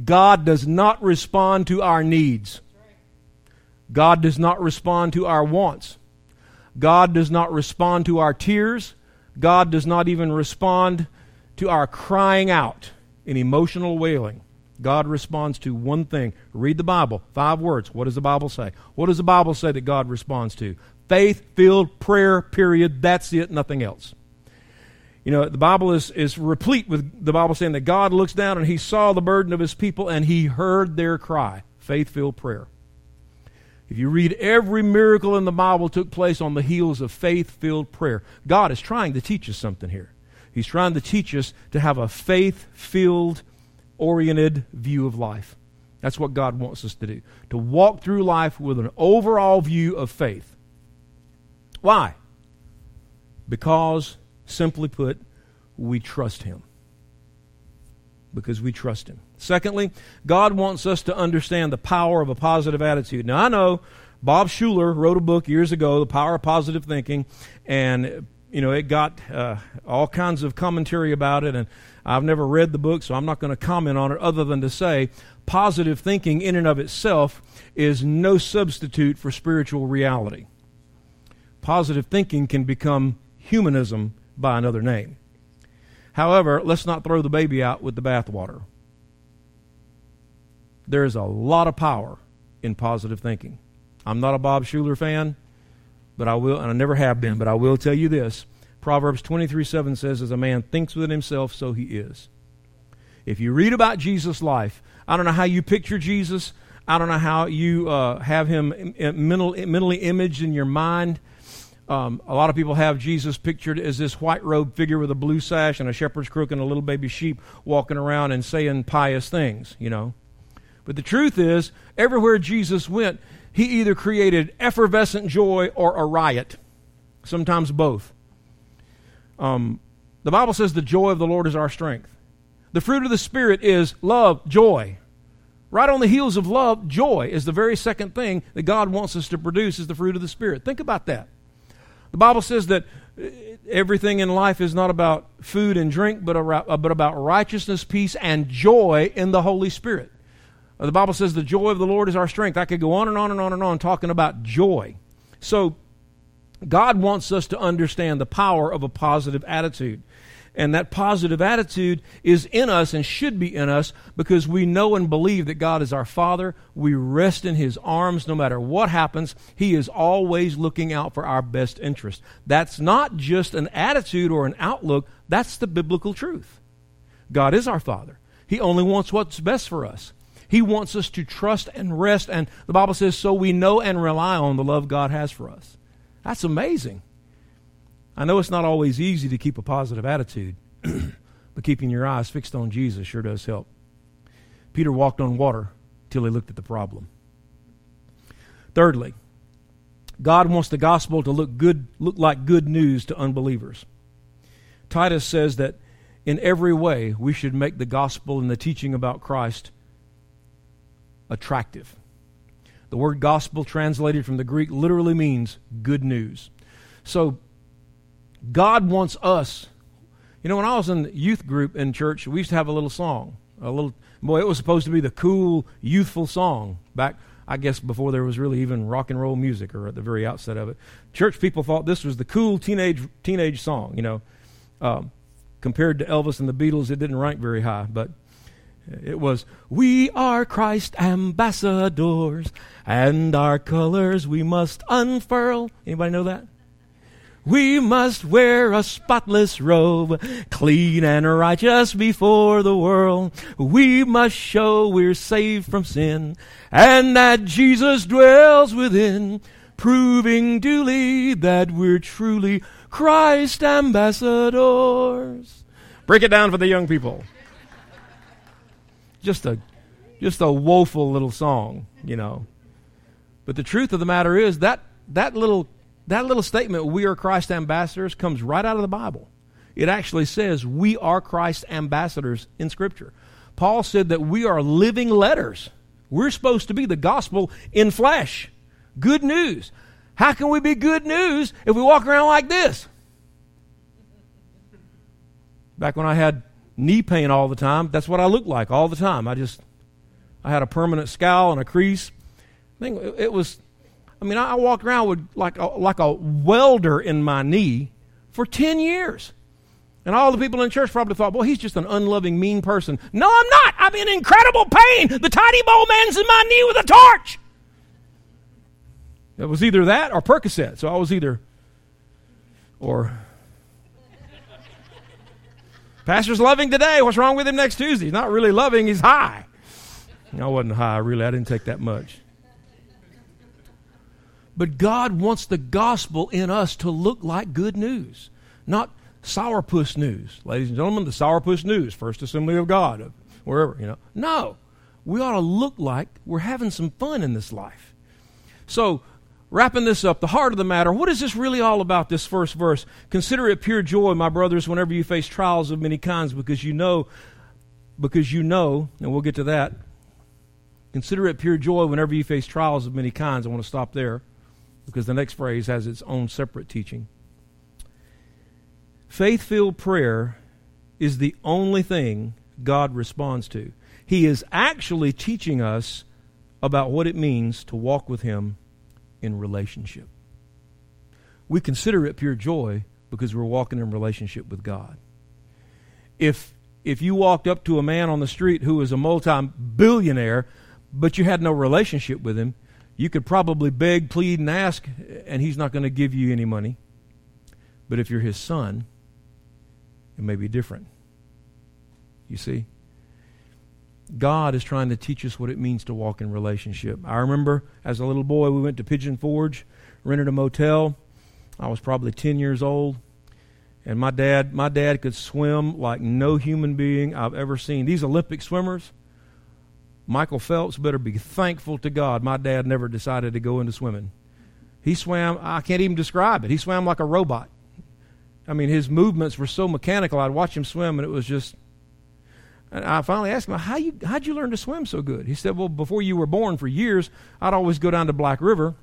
God does not respond to our needs. God does not respond to our wants. God does not respond to our tears. God does not even respond to our crying out in emotional wailing. God responds to one thing. Read the Bible. Five words. What does the Bible say? What does the Bible say that God responds to? Faith filled prayer, period. That's it, nothing else. You know, the Bible is, is replete with the Bible saying that God looks down and he saw the burden of his people and he heard their cry. Faith filled prayer. If you read every miracle in the Bible took place on the heels of faith-filled prayer. God is trying to teach us something here. He's trying to teach us to have a faith-filled oriented view of life. That's what God wants us to do. To walk through life with an overall view of faith. Why? Because, simply put, we trust Him. Because we trust Him. Secondly, God wants us to understand the power of a positive attitude. Now, I know Bob Schuller wrote a book years ago, The Power of Positive Thinking, and you know it got uh, all kinds of commentary about it. And I've never read the book, so I'm not going to comment on it, other than to say positive thinking in and of itself is no substitute for spiritual reality. Positive thinking can become humanism by another name. However, let's not throw the baby out with the bathwater. There is a lot of power in positive thinking. I'm not a Bob Schuller fan, but I will, and I never have been, but I will tell you this. Proverbs 23 7 says, As a man thinks within himself, so he is. If you read about Jesus' life, I don't know how you picture Jesus. I don't know how you uh, have him mental, mentally imaged in your mind. Um, a lot of people have Jesus pictured as this white robed figure with a blue sash and a shepherd's crook and a little baby sheep walking around and saying pious things, you know. But the truth is, everywhere Jesus went, he either created effervescent joy or a riot, sometimes both. Um, the Bible says the joy of the Lord is our strength. The fruit of the Spirit is love, joy. Right on the heels of love, joy is the very second thing that God wants us to produce is the fruit of the Spirit. Think about that. The Bible says that uh, everything in life is not about food and drink, but, but about righteousness, peace, and joy in the Holy Spirit. The Bible says the joy of the Lord is our strength. I could go on and on and on and on talking about joy. So, God wants us to understand the power of a positive attitude. And that positive attitude is in us and should be in us because we know and believe that God is our Father. We rest in His arms no matter what happens. He is always looking out for our best interest. That's not just an attitude or an outlook, that's the biblical truth. God is our Father. He only wants what's best for us. He wants us to trust and rest, and the Bible says, so we know and rely on the love God has for us. That's amazing. I know it's not always easy to keep a positive attitude, but keeping your eyes fixed on Jesus sure does help. Peter walked on water till he looked at the problem. Thirdly, God wants the gospel to look good look like good news to unbelievers. Titus says that in every way we should make the gospel and the teaching about Christ attractive. The word gospel, translated from the Greek, literally means good news. So, God wants us. You know, when I was in the youth group in church, we used to have a little song. A little, boy, it was supposed to be the cool, youthful song back, I guess, before there was really even rock and roll music or at the very outset of it. Church people thought this was the cool teenage teenage song, you know. Um, compared to Elvis and the Beatles, it didn't rank very high, but It was, We are Christ ambassadors, and our colors we must unfurl. Anybody know that? We must wear a spotless robe, clean and righteous before the world. We must show we're saved from sin, and that Jesus dwells within, proving duly that we're truly Christ ambassadors. Break it down for the young people. Just a just a woeful little song, you know. But the truth of the matter is that that little that little statement, we are Christ ambassadors, comes right out of the Bible. It actually says we are Christ ambassadors in Scripture. Paul said that we are living letters. We're supposed to be the gospel in flesh. Good news. How can we be good news if we walk around like this? Back when I had knee pain all the time, that's what I looked like all the time. I just, I had a permanent scowl and a crease. I think it was I mean, I walked around with like a, like a welder in my knee for 10 years. And all the people in church probably thought, well, he's just an unloving, mean person. No, I'm not. I'm in incredible pain. The tiny bowl man's in my knee with a torch. It was either that or Percocet. So I was either, or. Pastor's loving today. What's wrong with him next Tuesday? He's not really loving, he's high. I wasn't high, really. I didn't take that much. But God wants the gospel in us to look like good news, not sourpuss news. Ladies and gentlemen, the sourpuss news, First Assembly of God, wherever, you know. No. We ought to look like we're having some fun in this life. So, wrapping this up, the heart of the matter, what is this really all about, this first verse? Consider it pure joy, my brothers, whenever you face trials of many kinds, because you know, because you know, and we'll get to that. Consider it pure joy whenever you face trials of many kinds. I want to stop there because the next phrase has its own separate teaching. Faith filled prayer is the only thing God responds to. He is actually teaching us about what it means to walk with Him in relationship. We consider it pure joy because we're walking in relationship with God. If if you walked up to a man on the street who was a multi-billionaire, but you had no relationship with him, you could probably beg, plead, and ask, and he's not going to give you any money. But if you're his son, it may be different. You see? God is trying to teach us what it means to walk in relationship. I remember as a little boy, we went to Pigeon Forge, rented a motel. I was probably 10 years old. And my dad, my dad could swim like no human being I've ever seen. These Olympic swimmers, Michael Phelps better be thankful to God my dad never decided to go into swimming. He swam, I can't even describe it. He swam like a robot. I mean, his movements were so mechanical. I'd watch him swim, and it was just. And I finally asked him, How you, how'd you learn to swim so good? He said, Well, before you were born, for years, I'd always go down to Black River.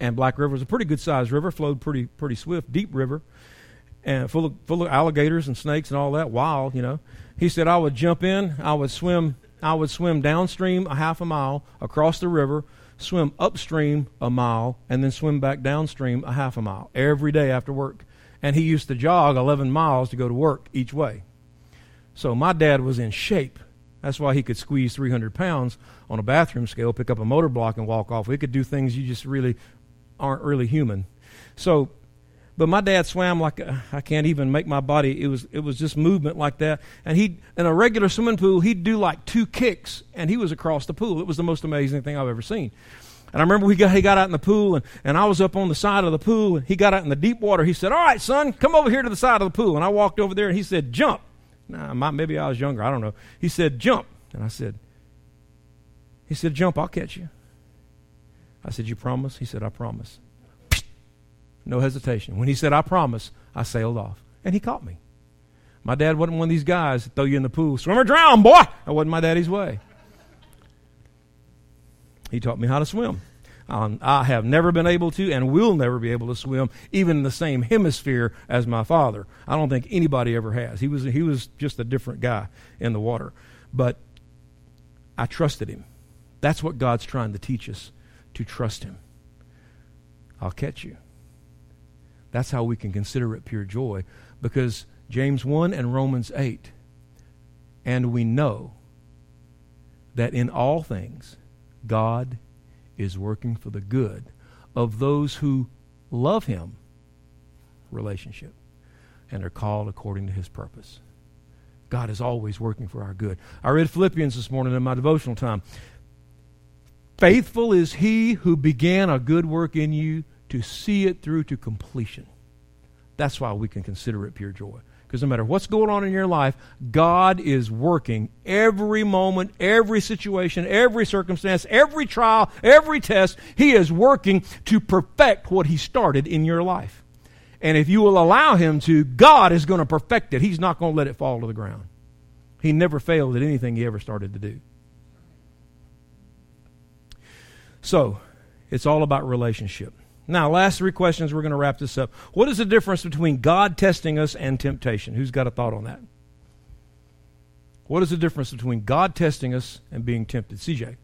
And Black River was a pretty good sized river, flowed pretty, pretty swift, deep river, and full of, full of alligators and snakes and all that, wild, you know. He said, I would jump in, I would swim I would swim downstream a half a mile across the river, swim upstream a mile, and then swim back downstream a half a mile every day after work. And he used to jog 11 miles to go to work each way. So my dad was in shape. That's why he could squeeze 300 pounds on a bathroom scale, pick up a motor block, and walk off. He could do things you just really aren't really human. So but my dad swam like a, I can't even make my body. It was it was just movement like that. And he in a regular swimming pool, he'd do like two kicks, and he was across the pool. It was the most amazing thing I've ever seen. And I remember we got, he got out in the pool, and, and I was up on the side of the pool, and he got out in the deep water. He said, All right, son, come over here to the side of the pool. And I walked over there, and he said, Jump. Nah, my, maybe I was younger. I don't know. He said, Jump. And I said, He said, Jump, I'll catch you. I said, You promise? He said, I promise. No hesitation. When he said, I promise, I sailed off. And he caught me. My dad wasn't one of these guys that throw you in the pool. Swim or drown, boy! That wasn't my daddy's way. He taught me how to swim. Um, I have never been able to and will never be able to swim even in the same hemisphere as my father. I don't think anybody ever has. He was, he was just a different guy in the water. But I trusted him. That's what God's trying to teach us to trust him. I'll catch you. That's how we can consider it pure joy because James 1 and Romans 8. And we know that in all things God is working for the good of those who love Him, relationship, and are called according to His purpose. God is always working for our good. I read Philippians this morning in my devotional time. Faithful is He who began a good work in you to see it through to completion. That's why we can consider it pure joy. Because no matter what's going on in your life, God is working every moment, every situation, every circumstance, every trial, every test. He is working to perfect what He started in your life. And if you will allow Him to, God is going to perfect it. He's not going to let it fall to the ground. He never failed at anything He ever started to do. So, it's all about relationship. Now, last three questions, we're going to wrap this up. What is the difference between God testing us and temptation? Who's got a thought on that? What is the difference between God testing us and being tempted? CJ.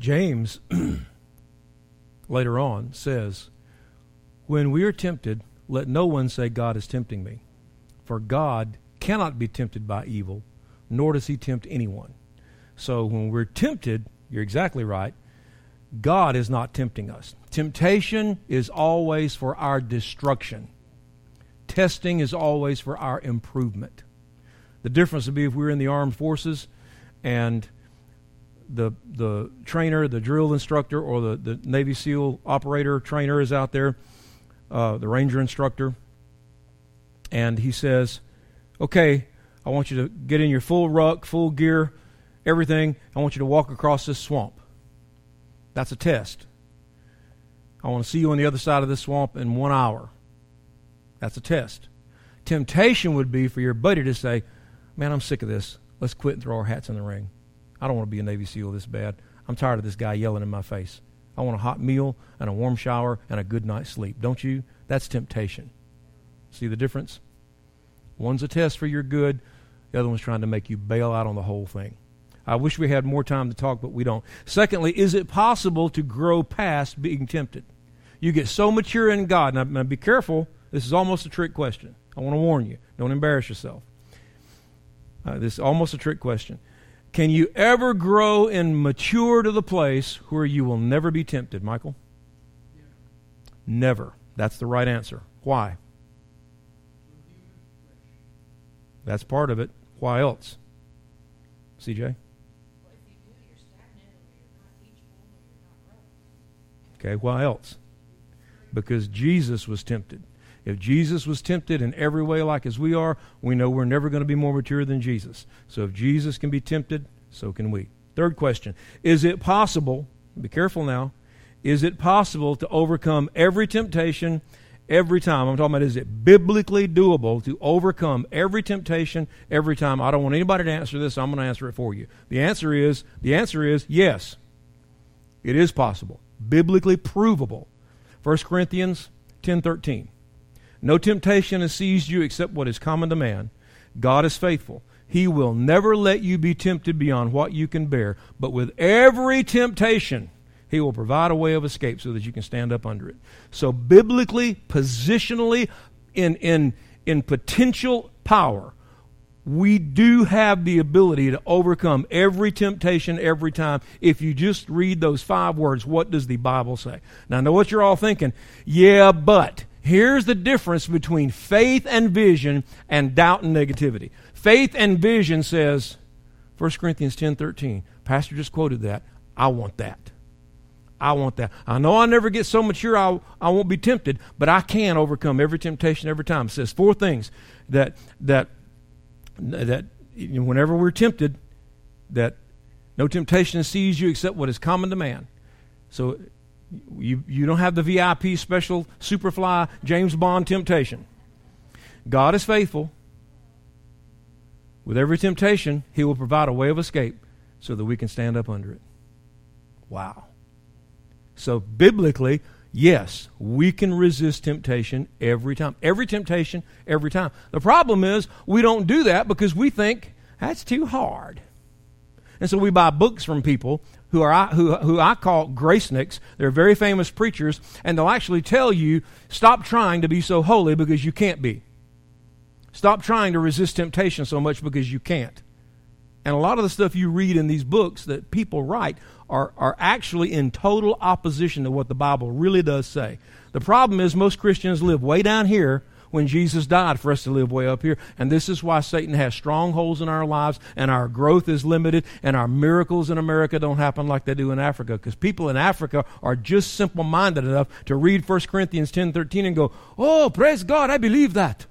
James, later on, says, When we are tempted, let no one say, God is tempting me. For God cannot be tempted by evil, nor does he tempt anyone. So when we're tempted, you're exactly right, God is not tempting us. Temptation is always for our destruction. Testing is always for our improvement. The difference would be if we were in the armed forces and the the trainer, the drill instructor, or the, the Navy SEAL operator trainer is out there, uh, the ranger instructor, and he says, "Okay, I want you to get in your full ruck, full gear, everything. I want you to walk across this swamp. That's a test. I want to see you on the other side of this swamp in one hour. That's a test. Temptation would be for your buddy to say, "Man, I'm sick of this. Let's quit and throw our hats in the ring." I don't want to be a Navy SEAL this bad. I'm tired of this guy yelling in my face. I want a hot meal and a warm shower and a good night's sleep. Don't you? That's temptation. See the difference? One's a test for your good, the other one's trying to make you bail out on the whole thing. I wish we had more time to talk, but we don't. Secondly, is it possible to grow past being tempted? You get so mature in God. Now, now be careful. This is almost a trick question. I want to warn you. Don't embarrass yourself. Uh, this is almost a trick question. Can you ever grow and mature to the place where you will never be tempted, Michael? Yeah. Never. That's the right answer. Why? That's part of it. Why else? CJ? Okay, why else? Because Jesus was tempted. If Jesus was tempted in every way like as we are, we know we're never going to be more mature than Jesus. So if Jesus can be tempted, so can we. Third question Is it possible, be careful now, is it possible to overcome every temptation every time? I'm talking about is it biblically doable to overcome every temptation every time? I don't want anybody to answer this, so I'm going to answer it for you. The answer is the answer is yes. It is possible. Biblically provable. 1 Corinthians 10:13. No temptation has seized you except what is common to man. God is faithful. He will never let you be tempted beyond what you can bear, but with every temptation, He will provide a way of escape so that you can stand up under it. So, biblically, positionally, in, in, in potential power, we do have the ability to overcome every temptation every time if you just read those five words. What does the Bible say? Now, I know what you're all thinking. Yeah, but here's the difference between faith and vision and doubt and negativity. Faith and vision says, 1 Corinthians 10 13. Pastor just quoted that. I want that. I want that. I know I'll never get so mature I, I won't be tempted, but I can overcome every temptation every time. It says four things that that that whenever we're tempted, that no temptation sees you except what is common to man. So you you don't have the VIP special superfly James Bond temptation. God is faithful. With every temptation, he will provide a way of escape so that we can stand up under it. Wow. So, biblically, yes, we can resist temptation every time. Every temptation, every time. The problem is we don't do that because we think that's too hard. And so we buy books from people who are who, who I call gracenicks. They're very famous preachers, and they'll actually tell you, stop trying to be so holy because you can't be. Stop trying to resist temptation so much because you can't. And a lot of the stuff you read in these books that people write are, are actually in total opposition to what the Bible really does say. The problem is most Christians live way down here when Jesus died for us to live way up here. And this is why Satan has strongholds in our lives and our growth is limited and our miracles in America don't happen like they do in Africa. Because people in Africa are just simple minded enough to read 1 Corinthians ten thirteen and go, Oh, praise God, I believe that.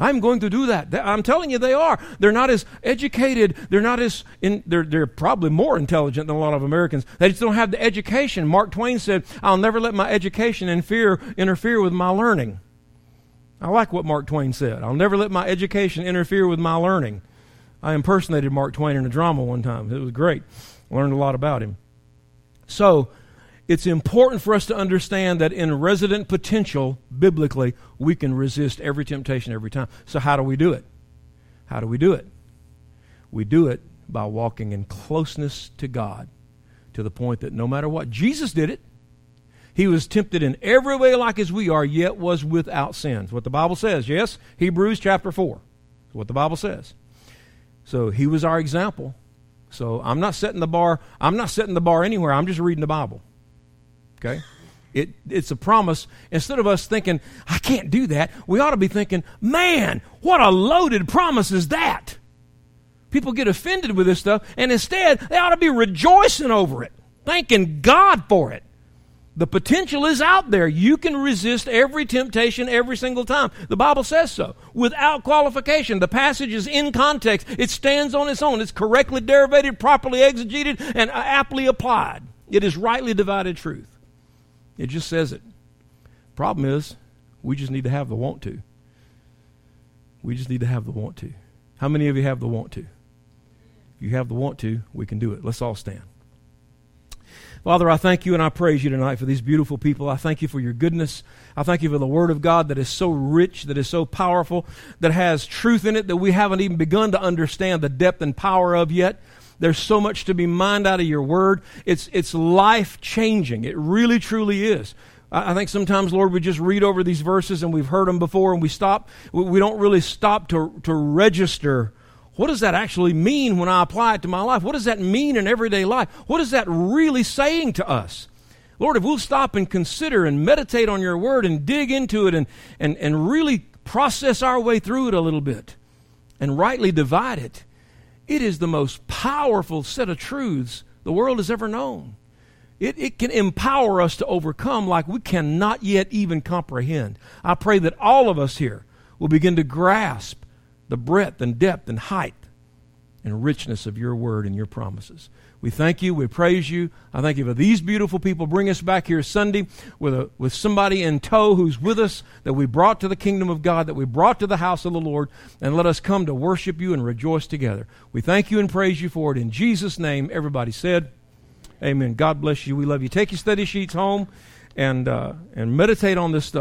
I'm going to do that. I'm telling you, they are. They're not as educated. They're not as in. They're they're probably more intelligent than a lot of Americans. They just don't have the education. Mark Twain said, "I'll never let my education interfere interfere with my learning." I like what Mark Twain said. I'll never let my education interfere with my learning. I impersonated Mark Twain in a drama one time. It was great. Learned a lot about him. So it's important for us to understand that in resident potential, biblically, we can resist every temptation every time. So, how do we do it? How do we do it? We do it by walking in closeness to God to the point that no matter what, Jesus did it. He was tempted in every way like as we are, yet was without sins. What the Bible says, yes? Hebrews chapter 4. what the Bible says. So he was our example. So I'm not setting the bar, I'm not setting the bar anywhere. I'm just reading the Bible. Okay? It, it's a promise. Instead of us thinking, I can't do that, we ought to be thinking, man, what a loaded promise is that? People get offended with this stuff, and instead, they ought to be rejoicing over it, thanking God for it. The potential is out there. You can resist every temptation every single time. The Bible says so, without qualification. The passage is in context, it stands on its own. It's correctly derivated, properly exegeted, and aptly applied. It is rightly divided truth. It just says it. Problem is, we just need to have the want to. We just need to have the want to. How many of you have the want to? If you have the want to, we can do it. Let's all stand. Father, I thank you and I praise you tonight for these beautiful people. I thank you for your goodness. I thank you for the Word of God that is so rich, that is so powerful, that has truth in it that we haven't even begun to understand the depth and power of yet. There's so much to be mined out of your word. It's, it's life changing. It really, truly is. I think sometimes, Lord, we just read over these verses and we've heard them before and we stop. We don't really stop to, to register what does that actually mean when I apply it to my life? What does that mean in everyday life? What is that really saying to us? Lord, if we'll stop and consider and meditate on your word and dig into it and, and, and really process our way through it a little bit and rightly divide it, it is the most powerful set of truths the world has ever known. It, it can empower us to overcome like we cannot yet even comprehend. I pray that all of us here will begin to grasp the breadth and depth and height and richness of your word and your promises. We thank you. We praise you. I thank you for these beautiful people. Bring us back here Sunday with, a, with somebody in tow who's with us that we brought to the kingdom of God, that we brought to the house of the Lord, and let us come to worship you and rejoice together. We thank you and praise you for it. In Jesus' name, everybody said, Amen. God bless you. We love you. Take your study sheets home and, uh, and meditate on this stuff.